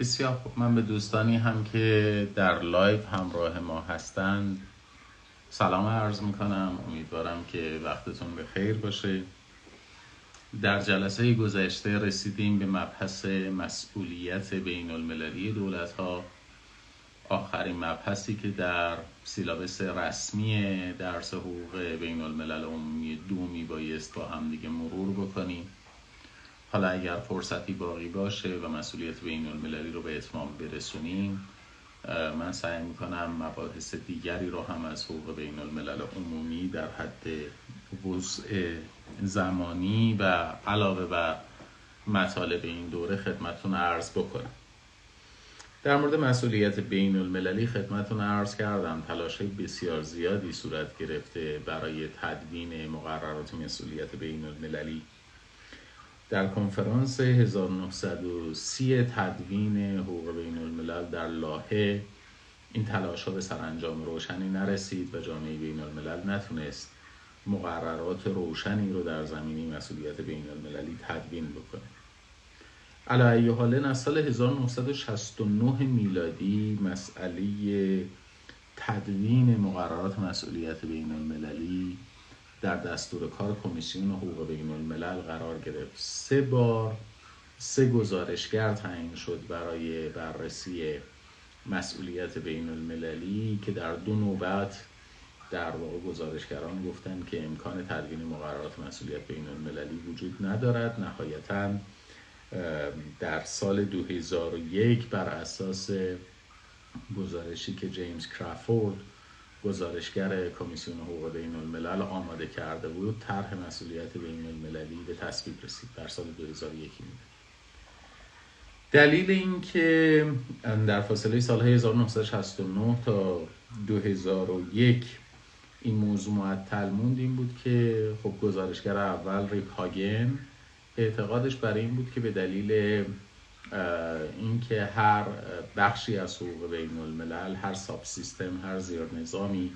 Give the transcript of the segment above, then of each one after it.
بسیار خوب. من به دوستانی هم که در live همراه ما هستند سلام عرض می‌کنم. امیدوارم که وقتتون به خیر باشه. در جلسه گذشته رسیدیم به مبحث مسئولیت بین المللی دولت ها آخرین مبحثی که در syllabus رسمی درس حقوق بین الملل عمومی دو می بایست با هم دیگه مرور بکنیم. حالا اگر فرصتی باقی باشه و مسئولیت بین المللی رو به اتمام برسونیم من سعی می‌کنم مباحث دیگری رو هم از حقوق بین الملل عمومی در حد وضع زمانی و علاوه بر مطالب این دوره خدمتون عرض بکنم. در مورد مسئولیت بین المللی خدمتون عرض کردم. تلاش بسیار زیادی صورت گرفته برای تدوین مقررات مسئولیت بین المللی در کنفرانس 1930 تدوین حقوق بین الملل در لاهه این تلاش ها به سرانجام روشنی نرسید و جامعه بین الملل نتونست مقررات روشنی رو در زمینی مسئولیت بین المللی تدوین بکنه. علا حالا از سال 1969 میلادی مسئله تدوین مقررات مسئولیت بین المللی در دستور کار کمیسیون حقوق بین الملل قرار گرفت. سه بار سه گزارشگر تعیین شد برای بررسی مسئولیت بین المللی که در دو نوبت در واقع گزارشگران گفتند که امکان تدوین مقررات مسئولیت بین المللی وجود ندارد. نهایتا در سال 2001 بر اساس گزارشی که جیمز کرافورد گزارشگر کمیسیون حقوق بین الملل آماده کرده بود طرح مسئولیت بین المللی به تصویب رسید در سال 2001 دلیل این که در فاصله سالهای 1969 تا 2001 این موضوع معطل موند این بود که خب گزارشگر اول ریک هاگن اعتقادش برای این بود که به دلیل اینکه هر بخشی از حقوق بین الملل هر ساب سیستم هر زیر نظامی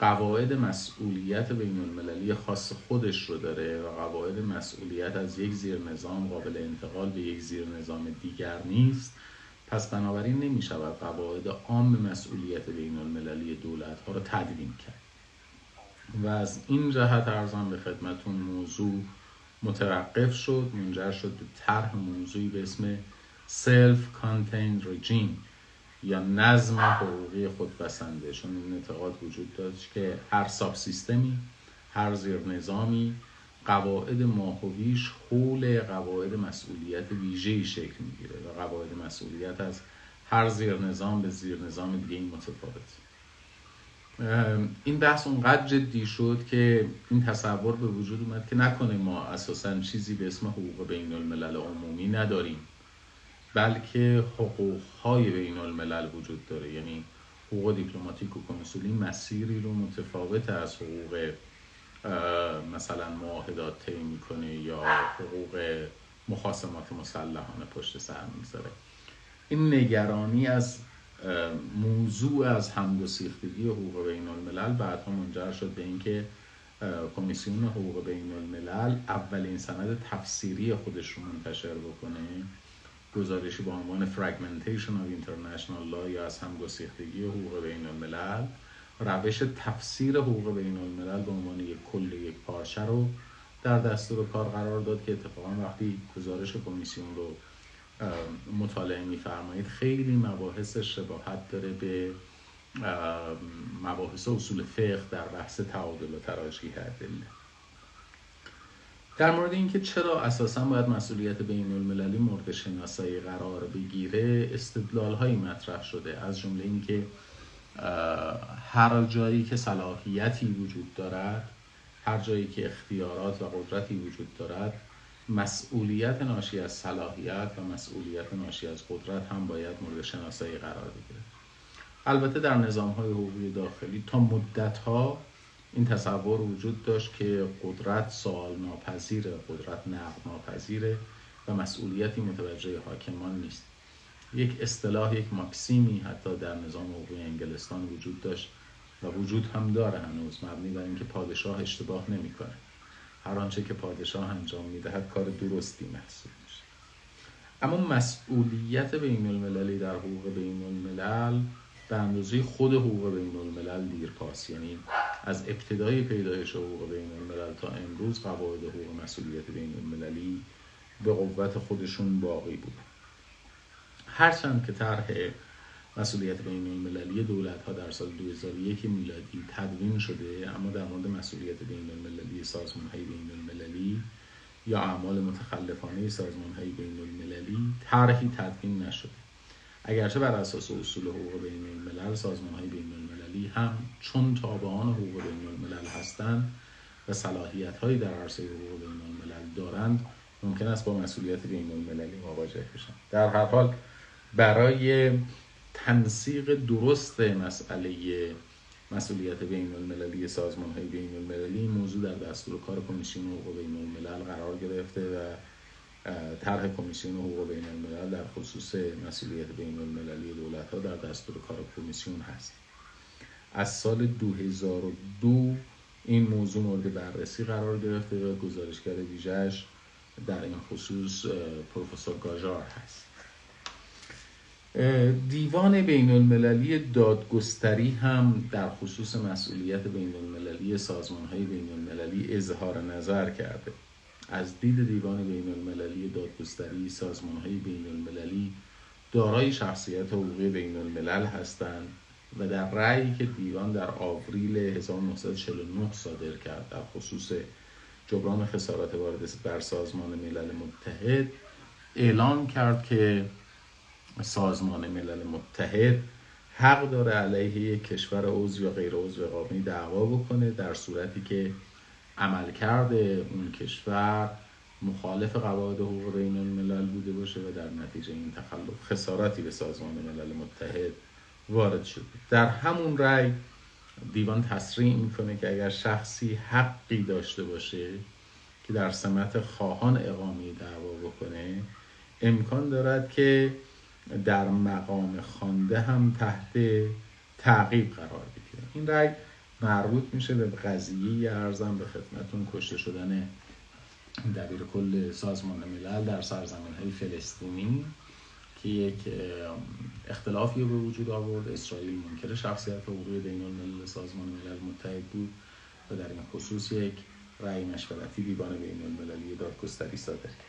قواعد مسئولیت بین المللی خاص خودش رو داره و قواعد مسئولیت از یک زیر نظام قابل انتقال به یک زیر نظام دیگر نیست. پس بنابراین نمی شود قواعد عام مسئولیت بین المللی دولت ها رو تدوین کرد. و از این جهت ارزان به خدمتون موضوع متوقف شد. منجر شد به طرح موضوعی به اسم self contained regime یا نظم حقوقی خودبسنده چون این اعتقاد وجود داشت که هر ساب سیستمی هر زیر نظامی قواعد ماهویش حول قواعد مسئولیت ویژه‌ای شکل می‌گیره و قواعد مسئولیت از هر زیر نظام به زیر نظام دیگه این متفاوت. این بحث اونقدر جدی شد که این تصور به وجود اومد که نکنه ما اساسا چیزی به اسم حقوق بین الملل عمومی نداریم. بلکه حقوق های بین الملل وجود داره. یعنی حقوق دیپلماتیک و کنسولی مسیری رو متفاوت از حقوق مثلا معاهدات طی می‌کنه یا حقوق مخاسمات مسلحانه پشت سر می‌ذاره این نگرانی از موضوع از همگسیختگی حقوق بین الملل بعدها منجر شد به اینکه کمیسیون حقوق بین الملل اولین سند تفسیری خودش رو منتشر بکنه. گزارشی با عنوان Fragmentation of International Law یا از همگسیختگی حقوق بین الملل روش تفسیر حقوق بین الملل به عنوان یک کل یک پارچه رو در دستور کار قرار داد که اتفاقا وقتی گزارش کمیسیون رو مطالعه میفرمایید خیلی مباحث شباهت داره به مباحث اصول فقه در بحث تعادل و تراجیح ادله. در مورد اینکه چرا اساسا باید مسئولیت بین المللی مورد شناسایی قرار بگیره استدلال هایی مطرح شده. از جمله اینکه هر جایی که صلاحیتی وجود دارد هر جایی که اختیارات و قدرتی وجود دارد مسئولیت ناشی از صلاحیت و مسئولیت ناشی از قدرت هم باید مورد شناسایی قرار بگیره. البته در نظام های حقوقی داخلی تا مدت ها این تصور وجود داشت که قدرت سوال ناپذیره قدرت نقد ناپذیره و مسئولیتی متوجه حاکمان نیست. یک اصطلاح یک ماکسیمی حتی در نظام حقوقی انگلستان وجود داشت و وجود هم داره هنوز مبنی بر اینکه پادشاه اشتباه نمی‌کنه. هر آنچه که پادشاه انجام می‌دهد کار درستی محسوب میشه. اما مسئولیت بین المللی در حقوق بین الملل به اندازه خود حقوق بین الملل دیرپاس یعنی از ابتدای پیدایش حقوق بین الملل تا امروز قواعد حقوق مسئولیت بین المللی به قوت خودشون باقی بود هرچند که طرح مسئولیت بین المللی دولت ها در سال 2001 میلادی تدوین شده اما در مورد مسئولیت بین المللی سازمان های بین المللی یا اعمال متخلفانه سازمان های بین المللی طرحی تدوین نشده. اگرچه بر اساس اصول حقوق بین الملل سازمان های بین المللی هم چون تابعان حقوق بین الملل هستند و صلاحیت هایی در عرصه حقوق بین الملل دارند ممکن است با مسئولیت بین المللی مواجه بشن. در هر حال برای تنسیق درست مسئله مسئولیت بین المللی سازمان های بین المللی موضوع در دستور کار کمیسیون حقوق بین الملل قرار گرفته و طرح کمیسیون حقوق بین الملل در خصوص مسئولیت بین المللی دولت ها در دستور کار کمیسیون هست. از سال 2002 این موضوع مورد بررسی قرار گرفته و گزارشگر ویژهش در این خصوص پروفسور گاژار هست. دیوان بین المللی دادگستری هم در خصوص مسئولیت بین المللی سازمان های بین المللی اظهار نظر کرده. از دید دیوان بین المللی دادگستری سازمان های بین المللی دارای شخصیت حقوقی بین الملل هستند و در رأیی که دیوان در آوریل 1949 صادر کرد در خصوص جبران خسارات وارد بر سازمان ملل متحد اعلام کرد که سازمان ملل متحد حق داره علیه یک کشور عضو یا غیر عضو اقامی دعوا بکنه در صورتی که عملکرد اون کشور مخالف قواعد حقوق بین الملل بوده باشه و در نتیجه این تخلف خسارتی به سازمان ملل متحد وارد شده. در همون رأی دیوان تصریح می‌کنه که اگر شخصی حقی داشته باشه که در سمت خواهان اقامی دعوا بکنه امکان دارد که در مقام خوانده هم تحت تعقیب قرار بگیره. این رأی مربوط میشه به قضیه ارزم به خدمتون کشته شدن دبیر کل سازمان ملل در سرزمین های فلسطینی که یک اختلافی به وجود آورد. اسرائیل منکر شخصیت حقوقی بین الملل سازمان ملل متحد بود و در این خصوص یک رأی مشورتی دیوان بین المللی دادگستری صادر کرد.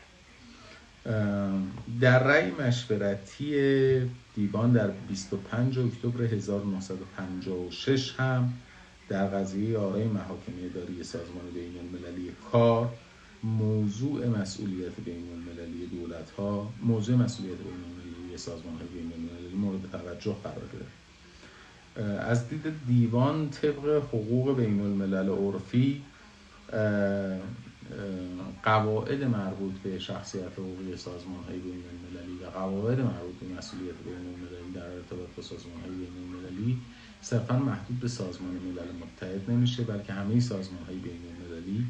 در رأی مشورتی دیوان در 25 اکتبر 1956 هم در قضیه آرای محاکمه داری سازمان بین المللی کار موضوع مسئولیت بین المللی دولت ها موضوع مسئولیت بین المللی سازمان های بین المللی مورد توجه قرار گرفت. از دید دیوان طبق حقوق بین الملل عرفی قواعد مربوط به شخصیت حقوقی سازمان های بین المللی و قواعد مربوط به مسئولیت بین المللی در ارتباط با سازمان های بین المللی صرفا محدود به سازمان ملل متحد نمیشه بلکه همه سازمان های بین المللی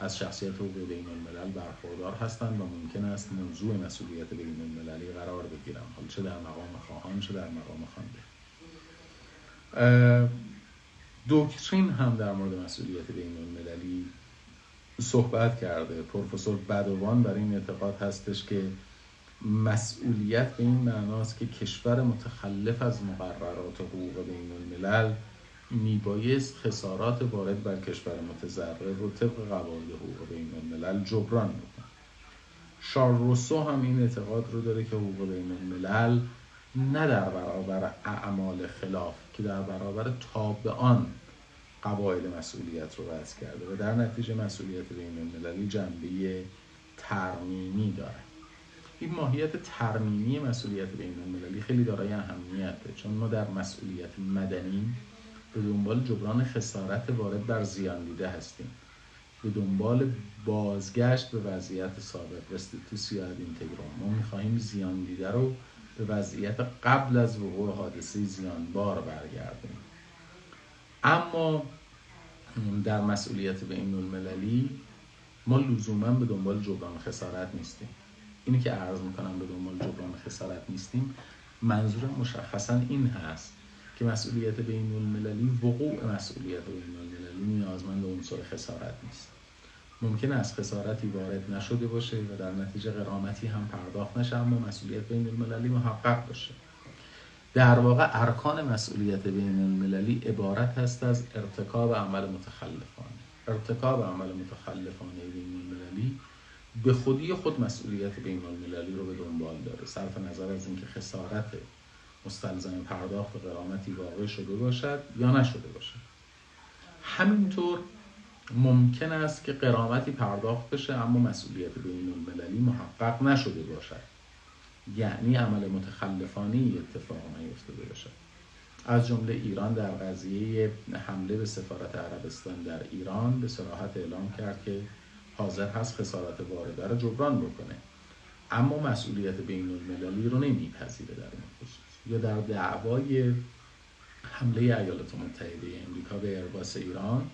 از شخصیت حقوق بین الملل برخوردار هستند و ممکن است موضوع مسئولیت بین المللی قرار بگیرند. حال چه در مقام خواهان چه در مقام خوانده دوکترین هم در مورد مسئولیت بین المللی صحبت کرده. پروفسور بدوان بر این اعتقاد هستش که مسئولیت به این معناست که کشور متخلف از مقررات حقوق بین الملل میبایست خسارات وارد بر کشور متضرر رو طبق قواعد حقوق بین الملل جبران بکن شارل روسو هم این اعتقاد رو داره که حقوق بین الملل نه در برابر اعمال خلاف که در برابر تابعان قواعد مسئولیت رو وضع کرده و در نتیجه مسئولیت بین المللی جنبه ترمیمی داره. این ماهیت ترمیمی مسئولیت بین المللی خیلی دارای اهمیته چون ما در مسئولیت مدنی به دنبال جبران خسارت وارد بر زیان دیده هستیم. به دنبال بازگشت به وضعیت سابق رستیتوسیا اد اینتگرام ما می‌خواهیم زیان دیده رو به وضعیت قبل از وقوع حادثه زیانبار برگردیم. اما در مسئولیت بین المللی ما لزوما به دنبال جبران خسارت نیستیم. اینی که عرض می‌کنم به دنبال جبران خسارت نیستیم منظورم مشخصا این هست که مسئولیت بین المللی وقوع مسئولیت بین المللی نیازمند عنصر خسارت نیست. ممکن است خسارتی وارد نشده باشه و در نتیجه قرامتی هم پرداخت نشه اما مسئولیت بین المللی محقق باشه. در واقع ارکان مسئولیت بین المللی عبارت هست از ارتکاب عمل متخلفانه. ارتکاب عمل متخلفانه بین به خودی خود مسئولیت بین المللی رو به دنبال داره؟ صرف نظر از اینکه خسارت مستلزم پرداخت قرامتی واقع شده باشد یا نشده باشد. همینطور ممکن است که قرامتی پرداخت بشه اما مسئولیت بین المللی محقق نشده باشد. یعنی عمل متخلفانی اتفاق نیفتاده باشد. از جمله ایران در قضیه حمله به سفارت عربستان در ایران به صراحت اعلام کرد که حاضر هست خسارت وارده را جبران بکنه. اما مسئولیت بین المللی رو نمیپذیره در این خصوص. یا در دعوای حمله ایالات متحده امریکا به ارباس ایران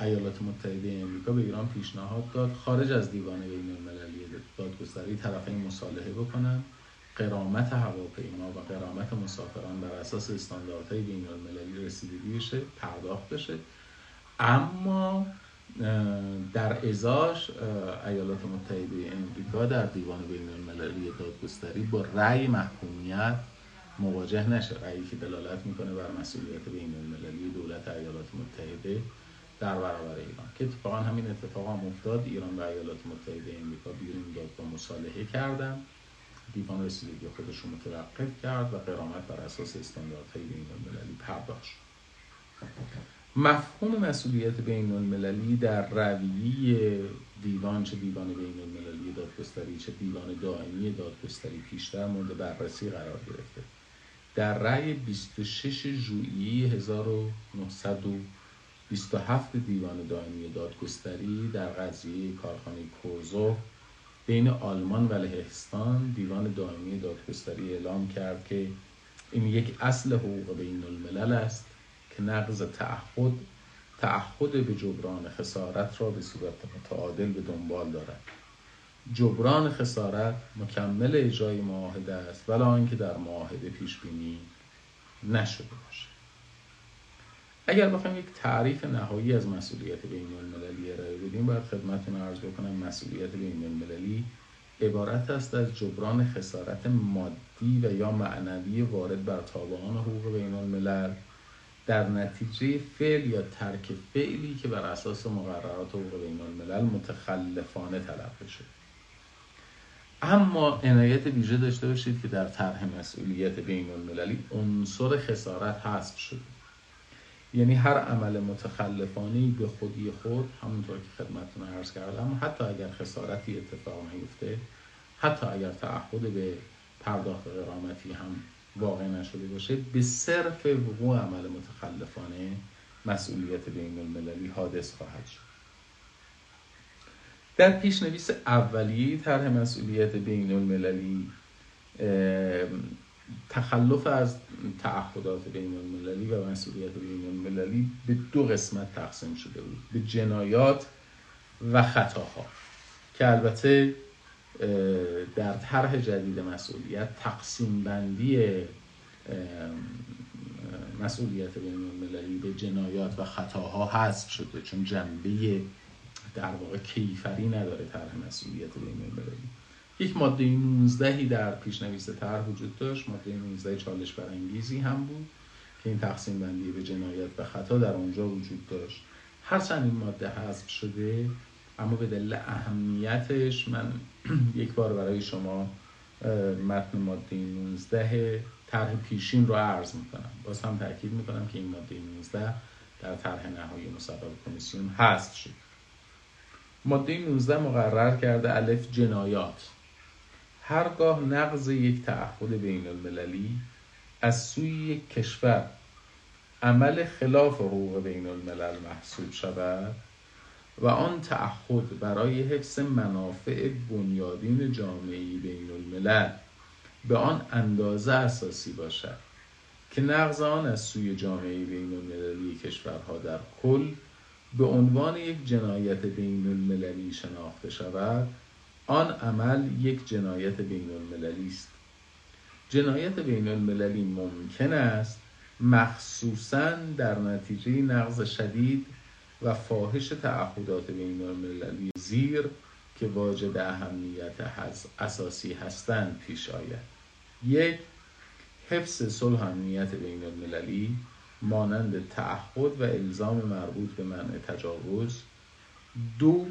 ایالات متحده امریکا به ایران پیشنهاد داد خارج از دیوان بین المللی دادگستری طرفین مصالحه بکنن. قرامت هواپیما و قرامت مسافران بر اساس استانداردهای بین المللی رسیدگی بشه پرداخت بشه. اما در ازاش ایالات متحده امریکا در دیوان بین المللی دادگستری با رأی محکومیت مواجه نشه. رأیی که دلالت می‌کنه بر مسئولیت بین المللی دولت ایالات متحده در برابر ایران. که اتفاقا همین اتفاق هم افتاد. ایران و ایالات متحده امریکا بیرون داد و مصالحه کردن. دیوان رسیدگی خودش رو متوقف کرد و قرامت بر اساس استانداردهای بین المللی پرداخت مفهوم مسئولیت بین المللی در رویه دیوان چه دیوان بین المللی دادگستری چه دیوان دائمی دادگستری پیشتر مورد بررسی قرار گرفته. در رأی 26 ژوئیه 1927 دیوان دائمی دادگستری در قضیه کارخانه کوزو بین آلمان و لهستان دیوان دائمی دادگستری اعلام کرد که این یک اصل حقوق بین الملل است که نقض تعهد تعهد به جبران خسارت را به صورت متعادل به دنبال دارد. جبران خسارت مکمل اجرای معاهده است ولی آنکه در معاهده پیش بینی نشده باشه اگر بخوایم یک تعریف نهایی از مسئولیت بین المللی ارائه بدیم باید خدمتتون عرض بکنم مسئولیت بین المللی عبارت است از جبران خسارت مادی و یا معنوی وارد بر تابعان حقوق بین الملل در نتیجه فعل یا ترک فعلی که بر اساس مقررات حقوق بین الملل متخلفانه تلقی شد. اما عنایت ویژه داشته باشید که در طرح مسئولیت بین المللی عنصر خسارت حذف شده. یعنی هر عمل متخلفانی به خودی خود همونطور که خدمتتون عرض کردم حتی اگر خسارتی اتفاق نیفته حتی اگر تعهد به پرداخت قرامتی هم واقع نشده باشه. به صرف وقوع عمل متخلفانه مسئولیت بین المللی حادث خواهد شد. در پیشنویس اولیه طرح مسئولیت بین المللی تخلف از تعهدات بین المللی و مسئولیت بین المللی به دو قسمت تقسیم شده بود. به جنایات و خطاها. که البته در طرح جدید مسئولیت تقسیم بندی مسئولیت بین المللی به جنایات و خطاها حذف شده چون جنبه در واقع کیفری نداره طرح مسئولیت بین المللی یک ماده 19 در پیشنویس طرح وجود داشت ماده 19 چالش برانگیزی هم بود که این تقسیم بندی به جنایت و خطا در اونجا وجود داشت. هرچند این ماده حذف شده اما به دلیل اهمیتش من یک بار برای شما متن ماده 19 طرح پیشین رو عرض می‌کنم. باز هم تاکید می‌کنم که این ماده 19 در طرح نهایی مصوب کمیسیون هست. شد ماده 19 مقرر کرده الف جنایات. هرگاه نقض یک تعهد بین المللی از سوی یک کشور عمل خلاف حقوق بین الملل محسوب شود و آن تعهد برای حفظ منافع بنیادین جامعه بین الملل به آن اندازه اساسی باشد که نقض آن از سوی جامعه بین المللی کشورها در کل به عنوان یک جنایت بین المللی شناخته شود آن عمل یک جنایت بین المللی است. جنایت بین المللی ممکن است مخصوصا در نتیجه نقض شدید و فاحش تعهدات بین المللی زیر که واجد اهمیت اساسی هستند پیش آید. یک حفظ صلح امنیت بین المللی مانند تعهد و الزام مربوط به منع تجاوز. دو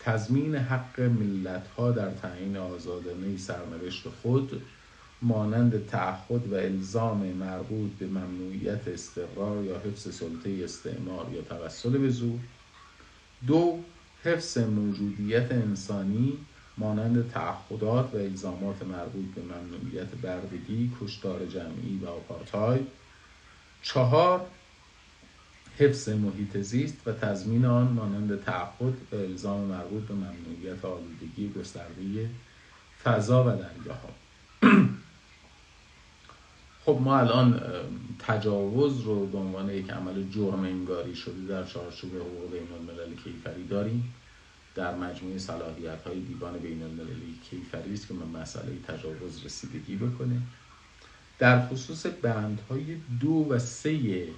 تضمین حق ملت ها در تعیین آزادانه سرنوشت خود مانند تعهد و الزام مربوط به ممنوعیت استقرار یا حفظ سلطه استعمار یا توسل به زور. دو حفظ موجودیت انسانی مانند تعهدات و الزامات مربوط به ممنوعیت بردگی، کشتار جمعی و آپارتاید. چهار حفظ محیط زیست و تضمین آن مانند تعهد و الزام مربوط به ممنوعیت آلودگی گسترده فضا و دریاها خب ما الان تجاوز رو به عنوان یک عمل جرم انگاری شده در چارچوب حقوق بین الملل کیفری داریم. در مجموعه صلاحیت های دیوان بین المللی کیفری است که به مسئله تجاوز رسیدگی بکنه. در خصوص بندهای دو و سه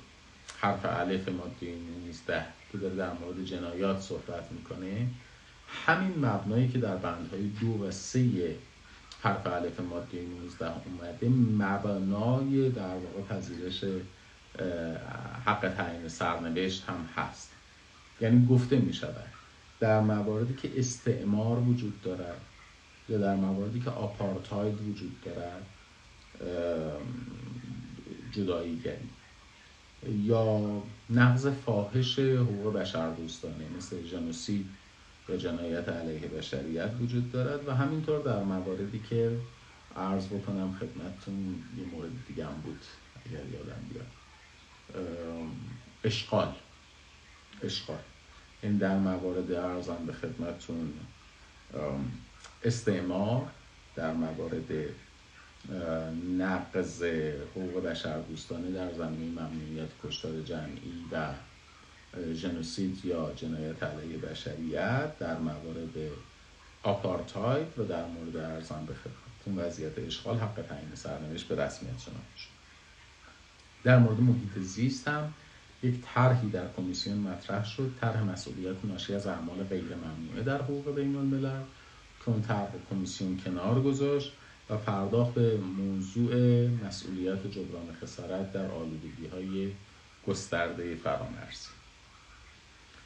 حرف علف ماده 19 که داره در مورد جنایات صحبت می‌کنه همین مبنایی که در بندهای دو و سه حرف علف ماده 19 اومده. مبنای در واقع پذیرش حق تعیین سرنوشت هم هست. یعنی گفته می شود در مواردی که استعمار وجود دارد یا در مواردی که آپارتاید وجود دارد جدایی گری یا نقض فاحش حقوق بشر دوستانه مثل جنوسید یا جنایت علیه بشریت وجود دارد و همینطور در مواردی که عرض بکنم خدمتتون یه مورد دیگه هم بود اگر یادم بیاد. اشغال. اشغال. این در موارد ارزم به خدمتتون استعمار در موارد نقض حقوق بشر دوستانه در زمینه ممنوعیت کشتار جمعی و ژنوسید یا جنایت علیه بشریت در موارد آپارتاید و در مورد ارزان به خدمتتون وضعیت اشغال حق تعیین سرنوشت به رسمیت شناخته شد. در مورد محیط زیست هم یک طرحی در کمیسیون مطرح شد. طرح مسئولیت ناشی از اعمال غیر ممنوعه در حقوق بین الملل که اون طرح کمیسیون کنار گذاشت و پرداخت به موضوع مسئولیت جبران خسارت در آلودگی های گسترده فرامرزی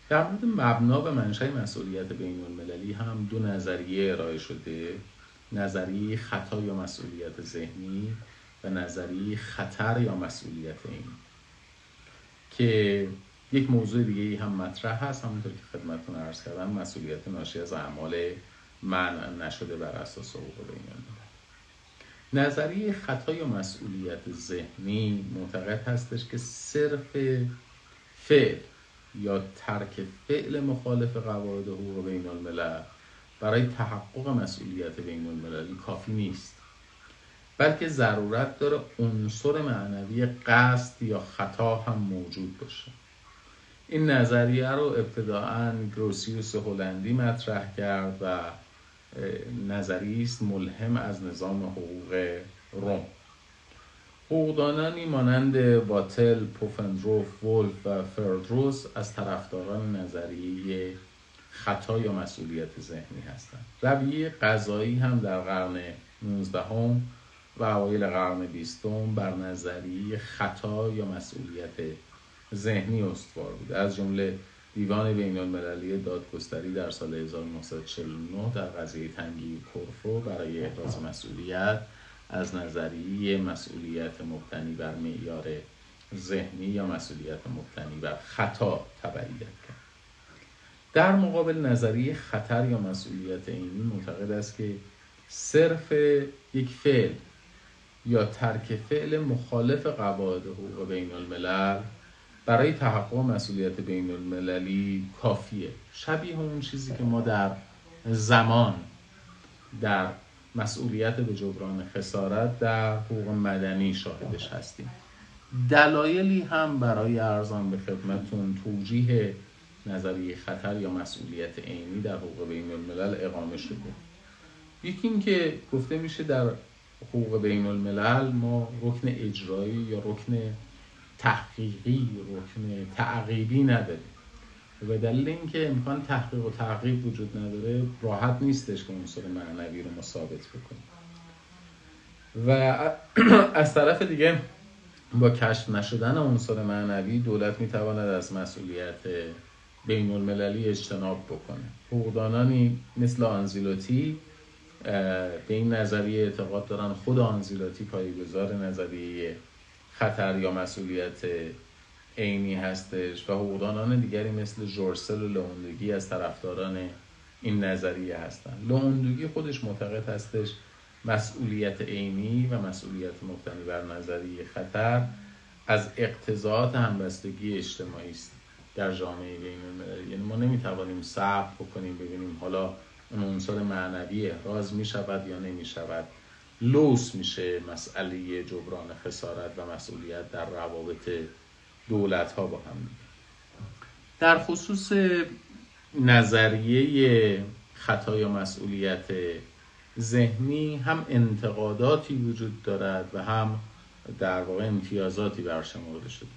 در مورد مبنا و منشأ مسئولیت بین المللی هم دو نظریه ارائه شده. نظریه خطا یا مسئولیت ذهنی و نظریه خطر یا مسئولیت این. که یک موضوع دیگه هم مطرح هست. همونطور که خدمتتون عرض کردم مسئولیت ناشی از اعمال من نشده بر اساس حقوق بین نظریه خطا یا مسئولیت ذهنی معتقد هستش که صرف فعل یا ترک فعل مخالف قواعد حقوق بین الملل. برای تحقق مسئولیت بین المللی کافی نیست. بلکه ضرورت داره عنصر معنوی قصد یا خطا هم موجود باشه. این نظریه رو ابتداعا گروسیوس هلندی مطرح کرد و نظریه است ملهم از نظام حقوق روم. حقوقدانانی مانند واتل، پوفندروف، ولف و فردروس از طرفداران نظریه خطا یا مسئولیت ذهنی هستند. رویه قضایی هم در قرن 19 هم و اوایل قرن بیستم بر نظریه خطا یا مسئولیت ذهنی استوار بود از جمله دیوان بین المللی دادگستری در سال 1949 در قضیه تنگی کورفو برای احراز مسئولیت از نظریه مسئولیت مبتنی بر معیار ذهنی یا مسئولیت مبتنی بر خطا تبعیت کرد. در مقابل نظریه خطر یا مسئولیت عینی معتقد است که صرف یک فعل یا ترک فعل مخالف قواعد حقوق بین الملل برای تحقق مسئولیت بین المللی کافیه. شبیه اون چیزی که ما در زمان در مسئولیت به جبران خسارت در حقوق مدنی شاهدش هستیم. دلایلی هم برای ارزان به خدمتون توجیه نظریه خطر یا مسئولیت عینی در حقوق بین الملل اقامه شده. یکی این که گفته میشه در حقوق بین الملل ما رکن اجرایی یا رکن تحقیقی رکن تعقیبی نداریم. به دلیل اینکه امکان تحقیق و تعقیب وجود نداره راحت نیستش که عنصر معنوی رو مثابت بکنیم. و از طرف دیگه با کشف نشدن عنصر معنوی دولت می‌تواند از مسئولیت بین المللی اجتناب بکنه. حقوقدانانی مثل آنزیلوتی به این نظریه اعتقاد دارن خود آنزیلاتی پایگذار نظریه خطر یا مسئولیت عینی هستش و حقوقدانان دیگری مثل جورسل و لوندگی از طرفداران این نظریه هستند لوندگی خودش معتقد هستش مسئولیت عینی و مسئولیت مبتنی بر نظریه خطر از اقتضاعات همبستگی اجتماعی است در جامعه بین یعنی ما نمی‌توانیم صبر بکنیم ببینیم حالا اون عنصر معنوی احراز می شود یا نمی شود لوس میشه مسئله جبران خسارت و مسئولیت در روابط دولت ها با هم در خصوص نظریه خطا یا مسئولیت ذهنی هم انتقاداتی وجود دارد و هم در واقع امتیازاتی برشمرده شده.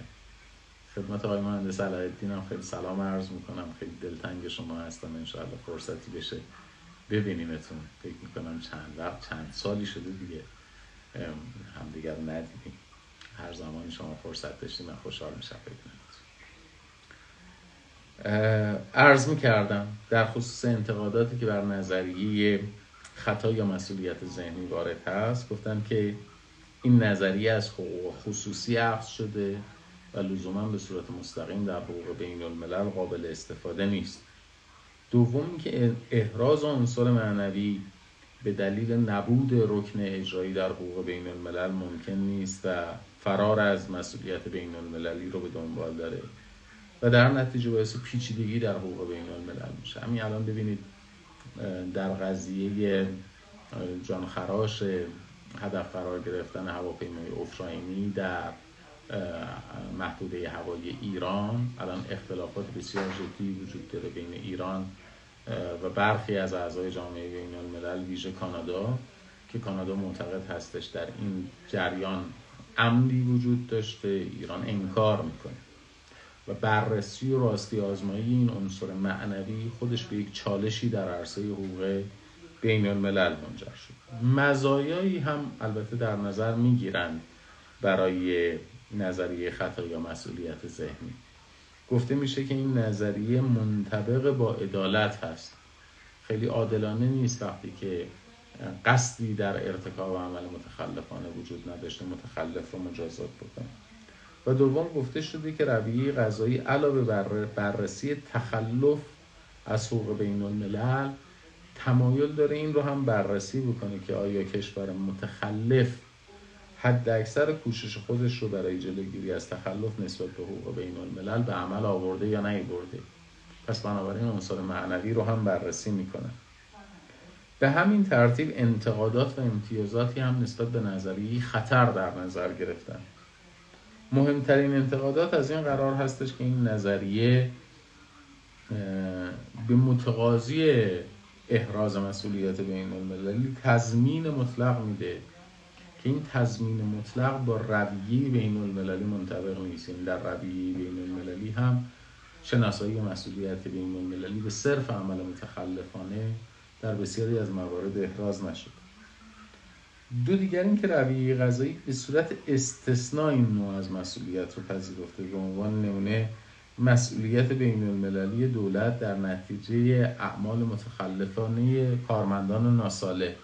خدمت آقای مهندس علاءالدین هم خیلی سلام عرض می‌کنم. خیلی دلتنگ شما هستم. انشاءالله فرصتی بشه ببینیمتون. فکر می‌کنم چند وقت چند سالی شده دیگه. همدیگر ندیدیم. هر زمانی شما فرصت داشتیم من خوشحال میشم ببینم عرض می‌کردم در خصوص انتقاداتی که بر نظریه خطا یا مسئولیت ذهنی وارد هست گفتم که این نظریه از حقوق خصوصی عقص شده و لزوما به صورت مستقیم در حقوق بین الملل قابل استفاده نیست. دوم که احراز عنصر معنوی به دلیل نبود رکن اجرایی در حقوق بین الملل ممکن نیست و فرار از مسئولیت بین المللی رو به دنبال داره و در نتیجه باعث پیچیدگی در حقوق بین الملل میشه. همین الان ببینید در قضیه جان خراش هدف قرار گرفتن هواپیمای اوکراینی در محدوده هوایی ایران الان اختلافات بسیار جدی وجود داره بین ایران و برخی از اعضای جامعه بین الملل ویژه کانادا که کانادا معتقد هستش در این جریان امنی وجود داشته ایران انکار می‌کنه. و بررسی و راستی آزمایی این عنصر معنوی خودش به یک چالشی در عرصه حقوق بین الملل منجر شد. مزایایی هم البته در نظر می‌گیرند برای نظریه خطا یا مسئولیت ذهنی. گفته میشه که این نظریه منطبق با عدالت هست. خیلی عادلانه نیست وقتی که قصدی در ارتکاب عمل متخلفانه وجود نداشته متخلف رو مجازات بکنه. و دوم گفته شده که رویه غذایی علاوه بر بررسی تخلف از حقوق بین الملل تمایل داره این رو هم بررسی بکنه که آیا کشور متخلف حد اکثر کوشش خودش رو برای جلوگیری از تخلف نسبت به حقوق بین الملل به عمل آورده یا نیورده پس بنابراین عنصر معنوی رو هم بررسی می‌کنه. به همین ترتیب انتقادات و امتیازاتی هم نسبت به نظریه خطر در نظر گرفتن. مهمترین انتقادات از این قرار هستش که این نظریه به متقاضی احراز مسئولیت بین المللی تضمین مطلق میده. که این تضمین مطلق با رویه بین المللی منطبق نیست. این در رویه بین المللی هم شناسایی مسئولیت بین المللی به صرف عمل متخلفانه در بسیاری از موارد احراز نشد. دو دیگر این که رویه غذایی به صورت استثناء این نوع از مسئولیت رو پذیرفته به عنوان نمونه مسئولیت بین المللی دولت در نتیجه اعمال متخلفانه کارمندان ناساله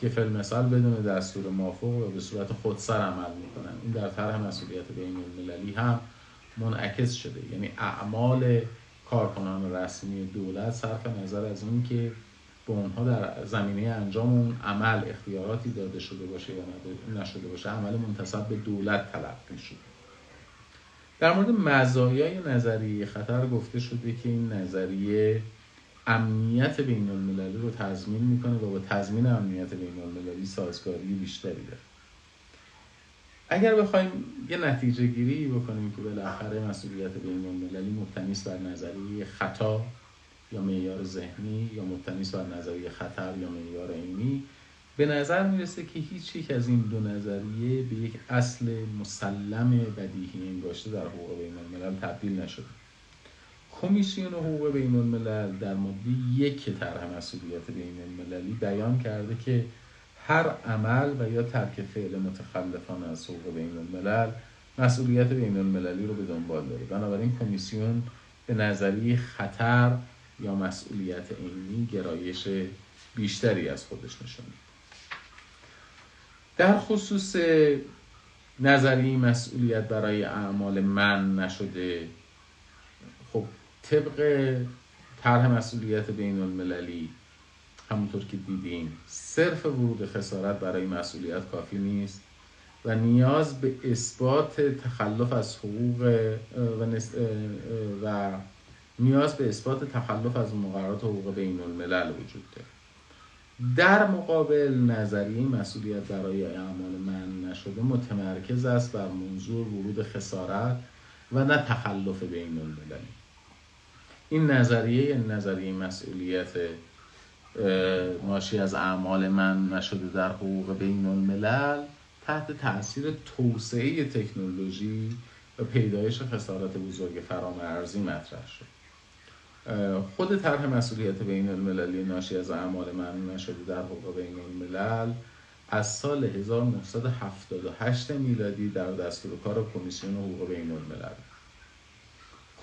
که فیلم مثال بدون دستور موافق و به صورت خودسر عمل می‌کنن. این در طرح مسئولیت بین المللی هم منعکس شده. یعنی اعمال کارکنان رسمی دولت صرف نظر از این که به اونها در زمینه انجام اون عمل اختیاراتی داده شده باشه یا نشده باشه عمل منتصب به دولت تلقی شده در مورد مزایای نظریه خطر گفته شده که این نظریه امنیت بین المللی رو تضمین می‌کنه و با تضمین امنیت بین المللی سازگاری بیشتری داره. اگر بخوایم یه نتیجه گیری بکنیم که بالاخره مسئولیت بین المللی مبتنی بر نظریه خطا یا معیار ذهنی یا مبتنی بر نظریه خطر یا معیار عینی به نظر می‌رسه که هیچ یک از این دو نظریه به یک اصل مسلم بدیهی انگاشته در حقوق بین الملل تبدیل نشده. کمیسیون حقوق بین الملل در ماده یک طرح مسئولیت بین المللی بیان کرده که هر عمل و یا ترک فعل متخلفان از حقوق بین الملل مسئولیت بین المللی رو به دنبال داره. بنابراین کمیسیون به نظریه خطر یا مسئولیت عینی گرایش بیشتری از خودش نشون در خصوص نظریه مسئولیت برای اعمال من نشده طبق طرح مسئولیت بین المللی همونطور که دیدیم صرف ورود خسارت برای مسئولیت کافی نیست و نیاز به اثبات تخلف از حقوق و, و نیاز به اثبات تخلف از مقررات حقوق بین الملل وجود داره. در مقابل نظریه مسئولیت برای اعمال من نشده متمرکز است بر منظور ورود خسارت و نه تخلف بین المللی این نظریه نظریه مسئولیت ناشی از اعمال من نشده در حقوق بین الملل تحت تاثیر توسعه تکنولوژی و پیدایش خسارت بزرگ فرامرزی مطرح شد. خود طرح مسئولیت بین المللی ناشی از اعمال من نشده در حقوق بین الملل از سال 1978 میلادی در دستور کار کمیسیون حقوق بین الملل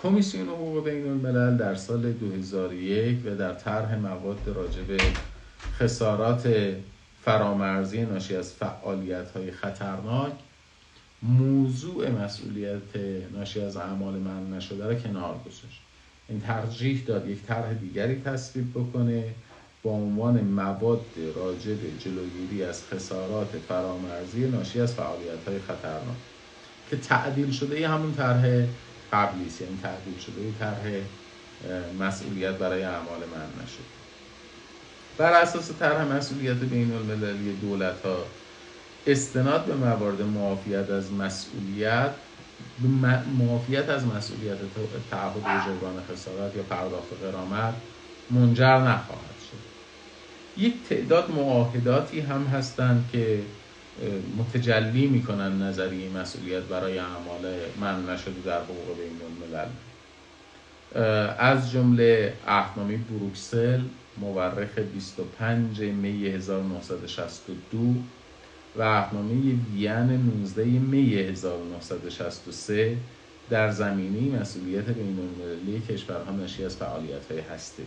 کمیسیون حقوق بین الملل در سال 2001 و در طرح مواد راجع به خسارات فرامرزی ناشی از فعالیت های خطرناک موضوع مسئولیت ناشی از اعمال من نشده را کنار گذاشت. این ترجیح داد یک طرح دیگری تصویب بکنه با عنوان مواد راجع به جلوگیری از خسارات فرامرزی ناشی از فعالیت های خطرناک که تعدیل شده ای همون طرح قبلی است یعنی تعدیل شده طرح مسئولیت برای اعمال من نشد. بر اساس طرح مسئولیت بین المللی دولت ها استناد به موارد معافیت از مسئولیت معافیت از مسئولیت تعهد جبران خسارت یا پرداخت قرامت منجر نخواهد شد. یک تعداد معاهداتی هم هستند که متجلی می‌کنن نظریه مسئولیت برای اعمال من نشده در حقوق بین الملل. از جمله اهنامه بروکسل مورخ 25 می 1962 و اهنامه وین 19 می 1963 در زمینه مسئولیت بین المللی کشورها ناشی از فعالیت های هسته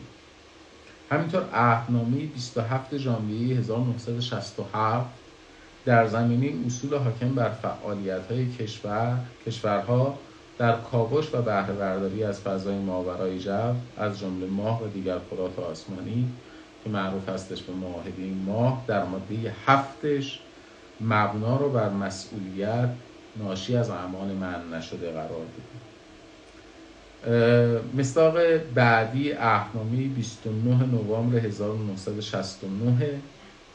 همینطور اهنامه 27 ژانویه 1967 در زمینه اصول حاکم بر فعالیت های کشور کشورها در کاوش و بهره برداری از فضای ماورای جو از جمله ماه و دیگر کرات آسمانی که معروف هستش به معاهده ماه در ماده هفتش مبنا رو بر مسئولیت ناشی از اعمال من نشده قرار دید مصداق بعدی اهنامه 29 نوامبر 1969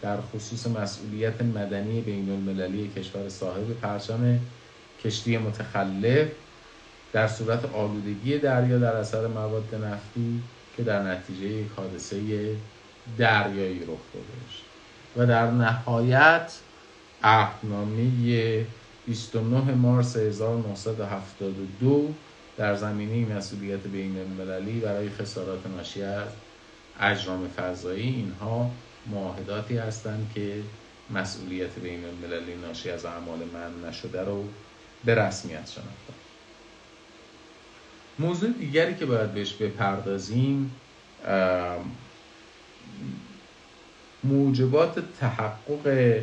در خصوص مسئولیت مدنی بین المللی کشور صاحب پرچم کشتی متخلف در صورت آلودگی دریا در اثر مواد نفتی که در نتیجه یک حادثه دریایی رخ داده و در نهایت اهنامه 29 مارس 1972 در زمینه مسئولیت بین المللی برای خسارات ناشی از اجرام فضایی اینها معاهداتی هستند که مسئولیت بین المللی ناشی از اعمال من نشده رو به رسمیت شناختن موضوع دیگری که باید بهش بپردازیم موجبات تحقق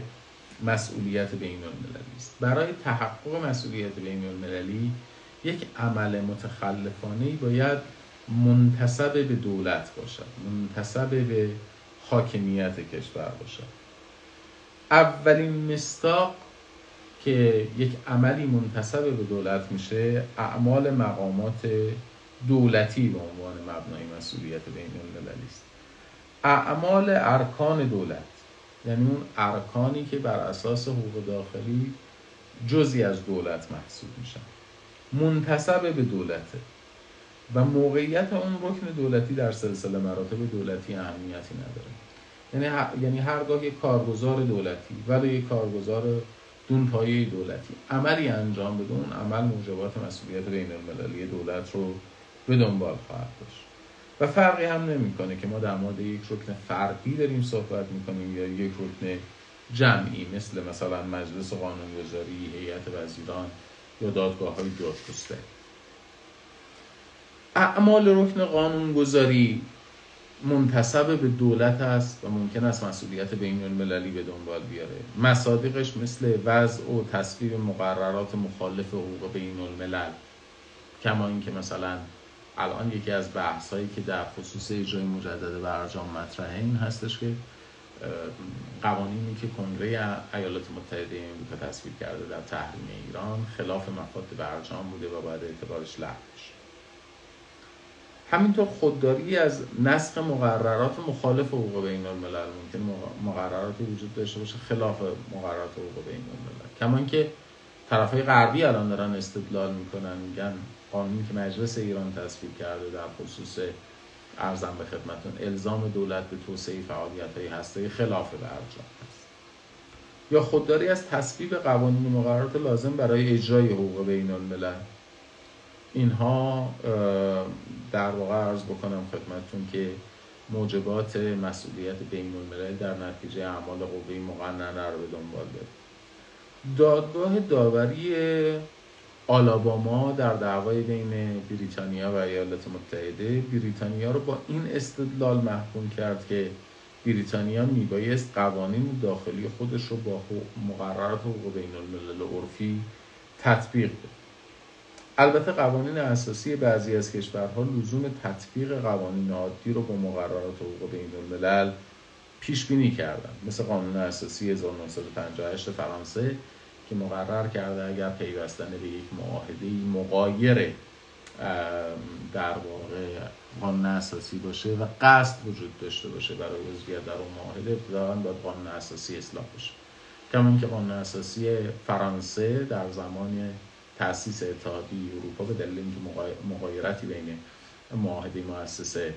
مسئولیت بین المللی است. برای تحقق مسئولیت بین المللی یک عمل متخلفانه باید منتصب به دولت باشد منتصب به حاکمیت کشور باشد اولین مستاق که یک عملی منتصب به دولت میشه اعمال مقامات دولتی به عنوان مبنای مسئولیت بین المللی است. اعمال ارکان دولت یعنی اون ارکانی که بر اساس حقوق داخلی جزی از دولت محسوب میشن. منتصب به دولته و موقعیت اون رکن دولتی در سلسله مراتب دولتی اهمیتی نداره. یعنی یعنی هرگاه یک کارگزار دولتی ولی یک کارگزار دون پایه دولتی. عملی انجام بده اون عمل موجبات مسئولیت بین المللی دولت رو به دنبال خواهد داشت. و فرقی هم نمی‌کنه که ما در مورد یک رکن فردی داریم صحبت می‌کنیم یا یک رکن جمعی مثل مثلا مجلس قانونگذاری هیئت وزیران یا دادگاه های دادگسته اعمال رکن قانونگذاری منتصب به دولت است و ممکن است مسئولیت بین المللی به دنبال بیاره. مصادیقش مثل وضع و تصویب مقررات مخالف حقوق بین الملل کما اینکه مثلا الان یکی از بحث هایی که در خصوص اجرای مجدد برجام مطرحه این هستش که قوانینی که کنگره ایالات متحده امریکا تصویب کرده در تحریم ایران خلاف مفاد برجام بوده و باید اعتبارش لغو همینطور خودداری از نسخ مقررات مخالف حقوق بین الملل ممکن مقرراتی وجود داشته باشه خلاف مقررات حقوق بین الملل. کما اینکه طرفهای غربی الان دارن استدلال می‌کنن میگن قانونی که مجلس ایران تصویب کرده در خصوص ارزم به خدمتون الزام دولت به توسعه فعالیت های هسته خلاف برجام است یا خودداری از تصویب قوانین مقررات لازم برای اجرای حقوق بین الملل. اینها در واقع عرض بکنم خدمتتون که موجبات مسئولیت بین الملل در نتیجه اعمال قوه مقننه رو به دنبال داره دادگاه داوری آلاباما در دعوای بین بریتانیا و ایالات متحده بریتانیا رو با این استدلال محکوم کرد که بریتانیا میبایست قوانین داخلی خودش رو با مقررات حقوق بین الملل عرفی تطبیق بده. البته قوانین اساسی بعضی از کشورها لزوم تطبیق قوانین عادی رو با مقررات حقوق بین الملل پیش بینی کردن مثل قانون اساسی 1958 فرانسه که مقرر کرده اگر پیوستن به یک معاهده مقایر در واقع قانون اساسی باشه و قصد وجود داشته باشه برای عضویت در اون معاهده ابتداعا باید قانون اساسی اصلاح بشه. کما اینکه قانون اساسی فرانسه در زمان تاسیس اتحادیه اروپا به دلیل اینکه مقایرتی بین معاهده مؤسسه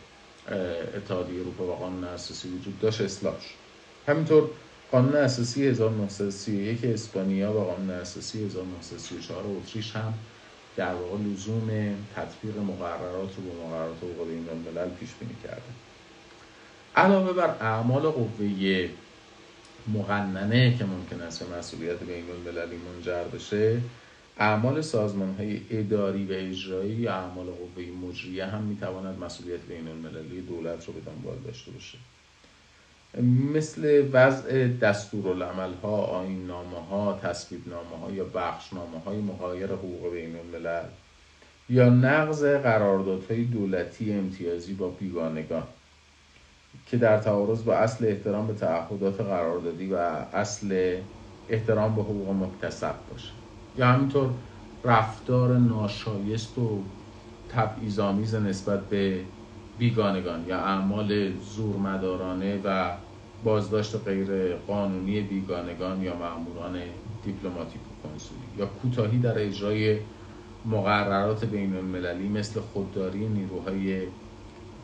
اتحادیه اروپا و قانون اساسی وجود داشت اصلاح شد. همینطور قانون اساسی 1931 اسپانیا و قانون اساسی 1934 اتریش هم در واقع لزوم تطبیق مقررات رو به مقررات حقوق بین الملل پیش بینی کرده. علاوه بر اعمال قوه مقننه که ممکن است به مسئولیت بین المللی منجر بشه اعمال سازمان های اداری و اجرایی یا اعمال قوه مجریه هم می‌تواند مسئولیت بین المللی دولت رو به دنبال داشته باشه. مثل وضع دستورالعمل ها آین نامه ها تصویب نامه ها یا بخش نامه های مغایر حقوق بین الملل یا نقض قراردادهای دولتی امتیازی با بیگانگان که در تعارض با اصل احترام به تعهدات قراردادی و اصل احترام به حقوق مکتسب باشه. یا همینطور رفتار ناشایست و تبعیض‌آمیز نسبت به بیگانگان یا اعمال زورمدارانه و بازداشت غیر قانونی بیگانگان یا ماموران دیپلماتیک و کنسولی یا کوتاهی در اجرای مقررات بین المللی مثل خودداری نیروهای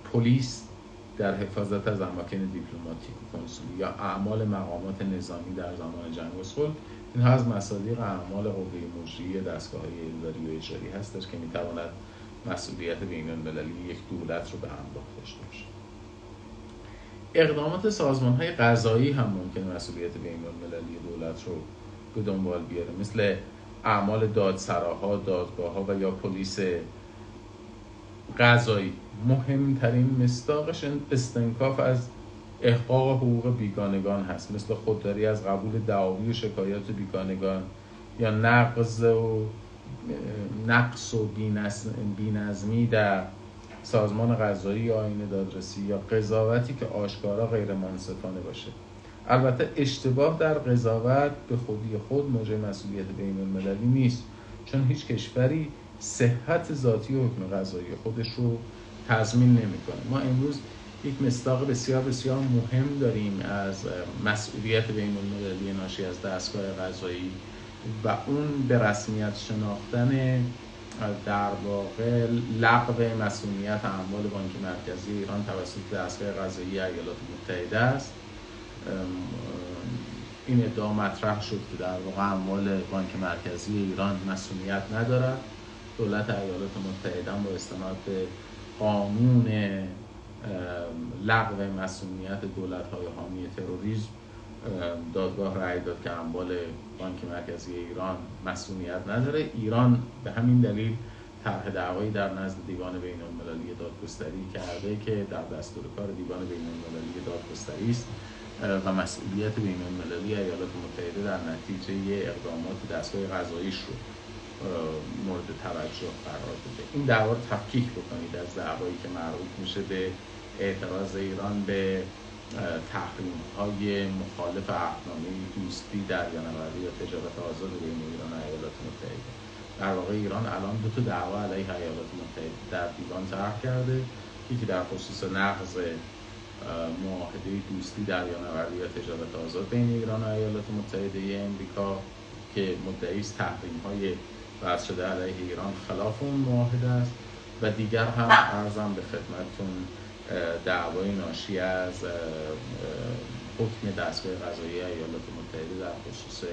پلیس در حفاظت از اماکن دیپلماتیک و کنسولی یا اعمال مقامات نظامی در زمان جنگ و صلح اینها از مصادیق اعمال قوه مجری دستگاه های اداری و اجرایی هستش که می‌تواند مسئولیت بین المللی یک دولت رو به همراه داشته باشه. اقدامات سازمان های قضایی هم ممکن مسئولیت بین المللی دولت رو به دنبال بیاره. مثل اعمال دادسراها، دادگاه ها و یا پلیس قضایی. مهمترین مستاقش استنکاف از احقاق حقوق بیگانگان هست. مثل خودداری از قبول دعاوی و شکایات بیگانگان یا نقض و نقص و بینظمی در سازمان قضایی آین دادرسی یا قضاوتی که آشکارا غیر منصفانه باشه. البته اشتباه در قضاوت به خودی خود موجب مسئولیت بین المللی نیست چون هیچ کشوری صحت ذاتی حکم قضایی خودش رو تضمین نمی‌کنه. ما امروز یک مصداق بسیار بسیار مهم داریم از مسئولیت بین المللی ناشی از دستگاه قضایی و اون به رسمیت شناختن در واقع لغو مسئولیت اموال بانک مرکزی ایران توسط دستگاه قضایی ایالات متحده است. این ادعا مطرح شد که در واقع اموال بانک مرکزی ایران مسئولیت ندارد. دولت ایالات متحده با استناد به قانون لغو مسئولیت دولت های حامی تروریسم. دادگاه رأی داد که اموال بانک مرکزی ایران مسئولیت نداره. ایران به همین دلیل طرح دعوایی در نزد دیوان بین المللی دادگستری کرده که در دستور کار دیوان بین المللی دادگستری است و مسئولیت بین المللی ایالات متحده در نتیجه اقدامات دستگاه قضاییش رو مورد توجه قرار بده این دعوا تفکیک بکنید از دعوایی که مربوط میشه به اعتراض ایران به تحریم های مخالف عهدنامه دوستی دریانوردی یا تجارت آزاد بین ایران و ایالات متحده. در واقع ایران الان دو تا دعوا علیه ایالات متحده در دیوان طرح کرده یکی در خصوص نقض معاهده دوستی دریانوردی یا تجارت آزاد بین ایران و ایالات متحده امریکا که مدعی است تحریم های وضع شده علیه ایران خلاف اون معاهده است. و دیگر هم ارزم به خدمتتون دعوای ناشی از حکم دستگاه قضایی ایالات متحده در خصوص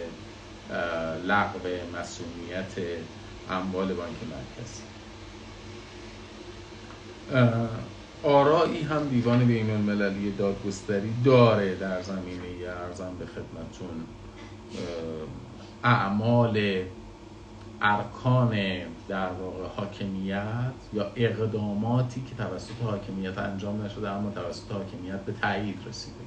لغو مسئولیت اموال بانک مرکزی. آرایی هم دیوان بین المللی دادگستری داره در زمینه ارزم به خدمتون اعمال ارکان در واقع حاکمیت یا اقداماتی که توسط حاکمیت انجام نشده اما توسط حاکمیت به تایید رسیده.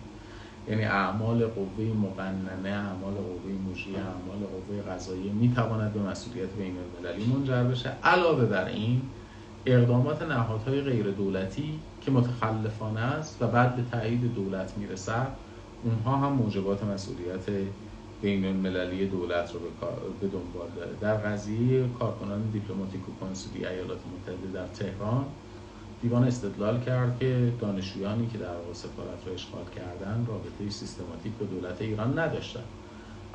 یعنی اعمال قوه مقننه اعمال قوه مجریه اعمال قوه قضاییه می‌تواند به مسئولیت بین المللی منجر بشه. علاوه بر این اقدامات نهادهای غیر دولتی که متخلفانه است و بعد به تایید دولت می‌رسد اونها هم موجبات مسئولیت بین المللی دولت رو به دنبال داره. در قضیه کارکنان دیپلماتیک و کنسولی ایالات متحده در تهران دیوان استدلال کرد که دانشجویانی که در واقع سفارت رو اشغال کردن رابطه سیستماتیک با دولت ایران نداشتن.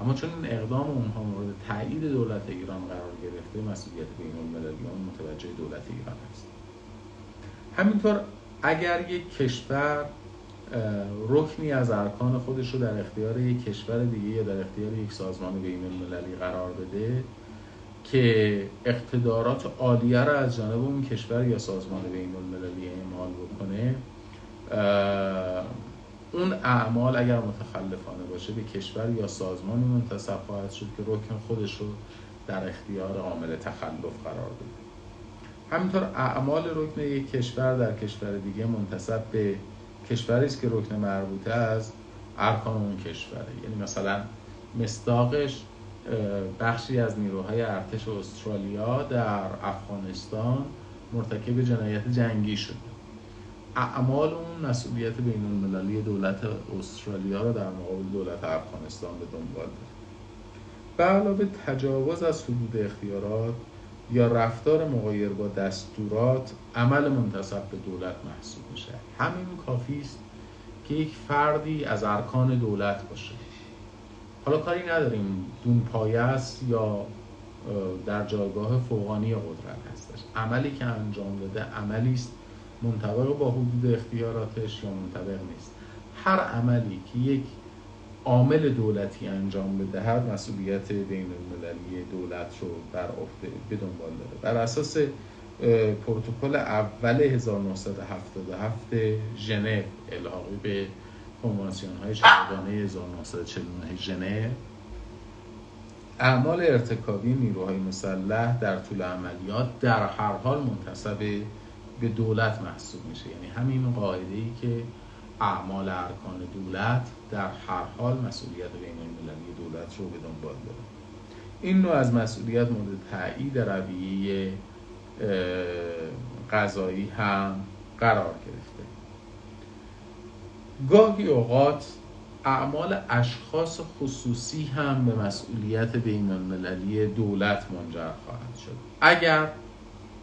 اما چون این اقدام اونها مورد تایید دولت ایران قرار گرفته مسئولیت بین المللی متوجه دولت ایران است. همینطور اگر یک کشور رکنی از ارکان خودش رو در اختیار یک کشور دیگه یا در اختیار یک سازمان بین المللی قرار بده که اقتدارات عالیه رو از جانب اون کشور یا سازمان بین المللی اعمال بکنه. اون اعمال اگر متخلفانه باشه به کشور یا سازمانی منتصب خواهد شد که رکن خودش رو در اختیار عامل تخلف قرار بده. همینطور اعمال رکن یک کشور در کشور دیگه منتصب به کشوری است که رکن مربوطه از ارکان اون کشوره. یعنی مثلا مستاقش بخشی از نیروهای ارتش استرالیا در افغانستان مرتکب جنایت جنگی شده. اعمال اون مسئولیت بین المللی دولت استرالیا را در مقابل دولت افغانستان به دنبال داره. به علاوه تجاوز از حدود اختیارات یا رفتار مغایر با دستورات عمل منتصب به دولت محسوب میشه. همین کافی است که یک فردی از ارکان دولت باشه. حالا کاری نداریم دون پایه است یا در جایگاه فوقانی قدرت هستش. عملی که انجام داده عملی است منطبق با حدود اختیاراتش یا منطبق نیست. هر عملی که یک عامل دولتی انجام بدهد مسئولیت بین المللی دولت رو بر عهده به دنبال داره. بر اساس پروتکل اول 1977 ژنو الحاقی به کنوانسیون های جهادانه 1949 ژنو اعمال ارتکابی نیروهای مسلح در طول عملیات در هر حال منتصب به دولت محسوب میشه. یعنی همین قاعده ای که اعمال ارکان دولت در هر حال مسئولیت بین المللی دولت رو به دنبال داره این نوع از مسئولیت مورد تایید رویه قضایی هم قرار گرفته. گاهی اوقات اعمال اشخاص خصوصی هم به مسئولیت بین المللی دولت منجر خواهد شد. اگر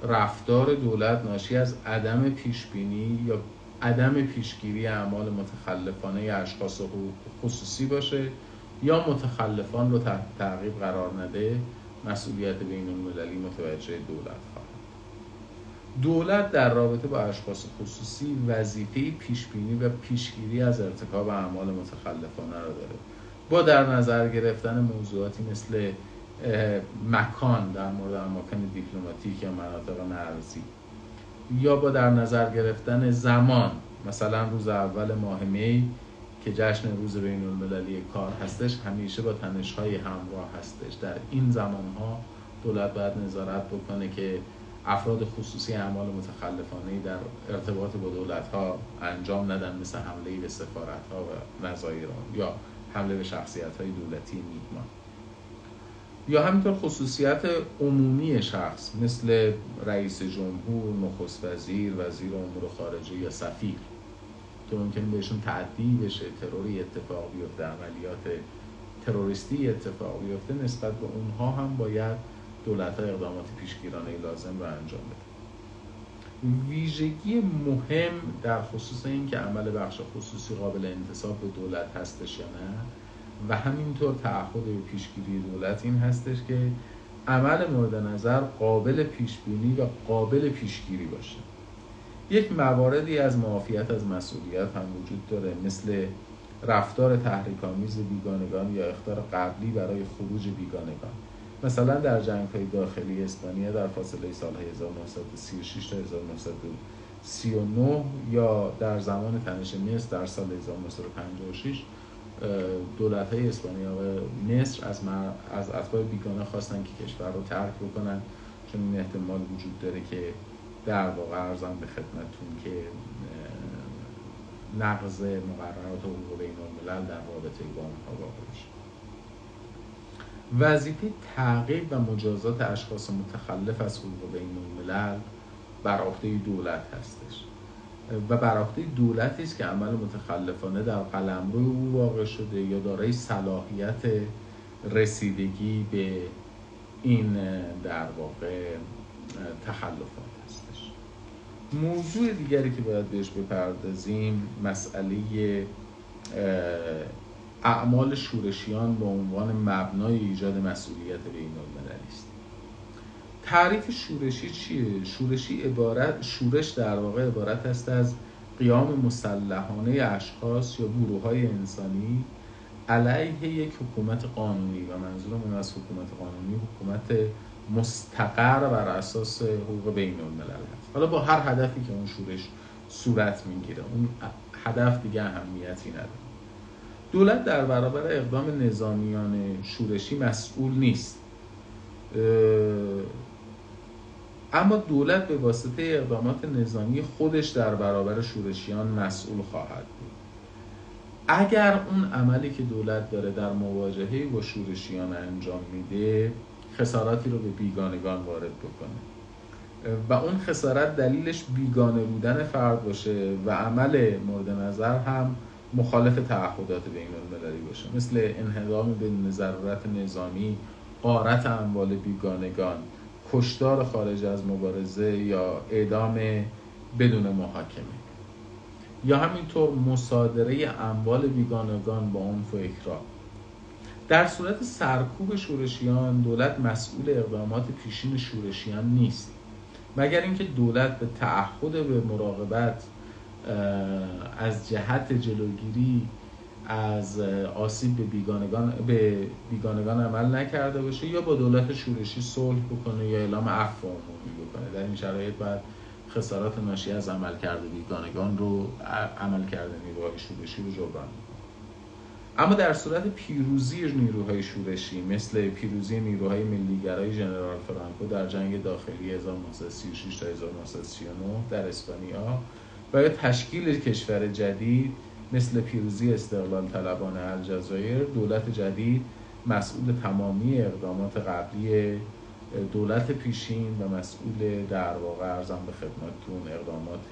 رفتار دولت ناشی از عدم پیشبینی یا عدم پیشگیری اعمال متخلفانه اشخاص خصوصی باشه یا متخلفان رو تحت تعقیب قرار نده مسئولیت بین المللی متوجه دولت خواهد. دولت در رابطه با اشخاص خصوصی وظیفه پیشبینی و پیشگیری از ارتکاب اعمال متخلفانه را داره. با در نظر گرفتن موضوعاتی مثل مکان در مورد اماکن دیپلماتیک یا مناطق مرزی یا با در نظر گرفتن زمان مثلا روز اول ماه می که جشن روز بین المللی کار هستش همیشه با تنش های همراه هستش. در این زمان ها دولت باید نظارت بکنه که افراد خصوصی اعمال متخلفانه در ارتباط با دولت ها انجام ندن مثل حمله به سفارت ها و نظایر یا حمله به شخصیت های دولتی میهمان. یا همینطور خصوصیت عمومی شخص مثل رئیس جمهور، نخست وزیر، وزیر امور خارجه یا سفیر. که ممکن بهشون تعدی بشه تروری اتفاق بیفته عملیات تروریستی اتفاق بیفته نسبت به اونها هم باید دولت ها اقدامات پیشگیرانه لازم رو انجام بده. ویژگی مهم در خصوص این که عمل بخش خصوصی قابل انتصاب به دولت هستش یا نه و همینطور تعهد به پیشگیری دولت این هستش که عمل مورد نظر قابل پیشبینی و قابل پیشگیری باشه. یک مواردی از معافیت از مسئولیت هم وجود داره مثل رفتار تحریک‌آمیز بیگانگان یا اختار قبلی برای خروج بیگانگان. مثلا در جنگ های داخلی اسپانیا در فاصله سالهای 1936 تا 1939 یا در زمان تنش مصر در سال 1956 دولت های اسپانیا و مصر از, از اتباع بیگانه خواستن که کشور رو ترک بکنن چون این احتمال وجود داره که در واقع ارزم به خدمتون که نقض مقررات حقوق بین الملل در رابطه با اونها واقع بشه وظیفه تعقیب و مجازات اشخاص متخلف از حقوق بین الملل بر دولت هستش. و بر دولتی است که عمل متخلفانه در قلمرو او واقع شده یا دارای صلاحیت رسیدگی به این در واقع تخلفات هستش. موضوع دیگری که باید بهش بپردازیم مسئله اعمال شورشیان به عنوان مبنای ایجاد مسئولیت بین تعریف شورشی چیه؟ شورشی عبارت شورش در واقع عبارت است از قیام مسلحانه اشخاص یا گروه های انسانی علیه یک حکومت قانونی و منظورمون از حکومت قانونی حکومت مستقر بر اساس حقوق بین الملل هست حالا با هر هدفی که اون شورش صورت می‌گیره اون هدف دیگه اهمیتی نداره. دولت در برابر اقدام نظامیان شورشی مسئول نیست. اما دولت به واسطه اقدامات نظامی خودش در برابر شورشیان مسئول خواهد بود. اگر اون عملی که دولت داره در مواجهه با شورشیان انجام میده خساراتی رو به بیگانگان وارد بکنه. و اون خسارت دلیلش بیگانه بودن فرد باشه و عمل مورد نظر هم مخالف تعهدات بین المللی باشه. مثل انهدام به ضرورت نظامی قارت اموال بیگانگان. کشتار خارج از مبارزه یا اعدام بدون محاکمه. یا همینطور مصادره اموال بیگانگان با عنف و اکراه. در صورت سرکوب شورشیان دولت مسئول اقدامات پیشین شورشیان نیست. مگر اینکه دولت به تعهد به مراقبت از جهت جلوگیری از آسیب به بیگانگان به بیگانگان عمل نکرده باشه یا با دولت شورشی صلح بکنه یا اعلام عفو بکنه. در این شرایط بعد خسارات ناشی از عمل کرده بیگانگان رو عمل کرده نیروهای شورشی رو جبران اما در صورت پیروزی نیروهای شورشی مثل پیروزی نیروهای ملیگرای ژنرال فرانکو در جنگ داخلی 1936 تا 1939 در اسپانیا و یا تشکیل کشور جدید مثل پیروزی استقلال طلبان الجزایر دولت جدید مسئول تمامی اقدامات قبلی دولت پیشین و مسئول در واقع ارزم به خدمتتون اقدامات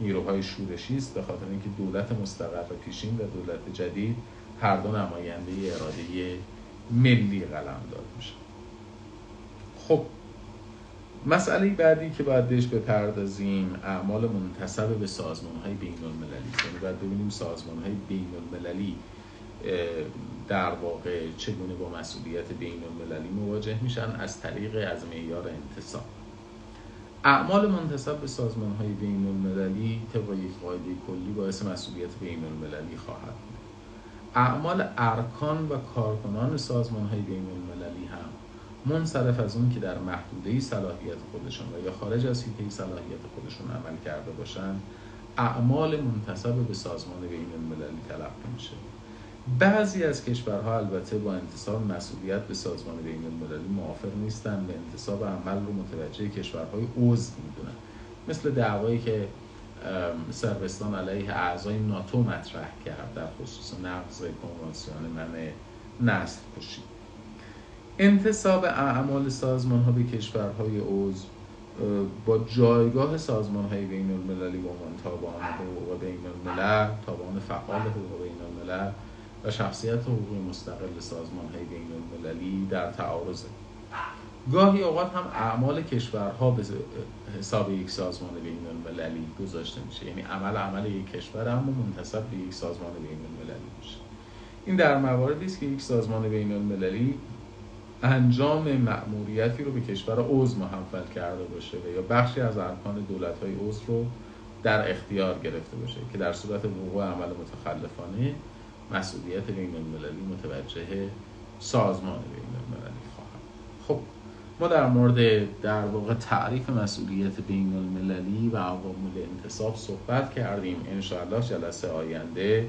نیروهای شورشی است به خاطر اینکه دولت مستقر پیشین و دولت جدید هر دو نماینده اراده ملی قلم داد میشه خب مسئله بعدی که باید بهش بپردازیم اعمال منتصب به سازمان های بین المللی یعنی باید ببینیم سازمان های بین المللی در واقع چگونه با مسئولیت بین المللی مواجه میشن از طریق از معیار انتصاب اعمال منتصب به سازمان های بین المللی طبق یک قاعده کلی باعث مسئولیت بین المللی خواهد بود. اعمال ارکان و کارکنان سازمان های بین المللی هم منصرف از اون که در محدوده صلاحیت خودشون و یا خارج از حیطه صلاحیت خودشون عمل کرده باشن اعمال منتصب به سازمان بین المللی تلقی میشه. بعضی از کشورها البته با انتصاب مسئولیت به سازمان بین المللی موافق نیستن و انتصاب عمل رو متوجه کشورهای عضو می‌دونن. مثل دعوایی که سربستان علیه اعضای ناتو مطرح کرد در خصوص نقض کنوانسیون من نسل کشی. انتصاب اعمال سازمان ها به کشورهای عضو با جایگاه سازمان های بین المللی به عنوان تابعان حقوق بین الملل تابعان فعال حقوق بین الملل و شخصیت حقوقی مستقل سازمان های بین المللی در تعارضه. گاهی اوقات هم اعمال کشورها به حساب یک سازمان بین المللی گذاشته میشه. یعنی عمل عمل یک کشور اما منتصب به یک سازمان بین المللی میشه. این در مواردی است که یک سازمان بین المللی انجام مأموریتی رو به کشور عضو محول کرده باشه و یا بخشی از ارکان دولت های عضو رو در اختیار گرفته باشه که در صورت وقوع عمل متخلفانه مسئولیت بین المللی متوجه سازمان بین المللی خواهد. خب ما در مورد در واقع تعریف مسئولیت بین المللی و عوامل انتصاب صحبت کردیم. انشاءالله جلسه آینده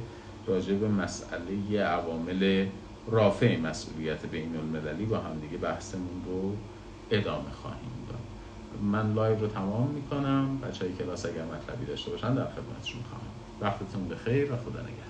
راجع به مسئله عوامل رافع مسئولیت بین المللی با هم دیگه بحثمون رو ادامه خواهیم داد. من live رو تمام می‌کنم. بچه های کلاس اگر مطلبی داشته باشن در خدمتشون خواهم. وقتتون بخیر و خدا نگهدار.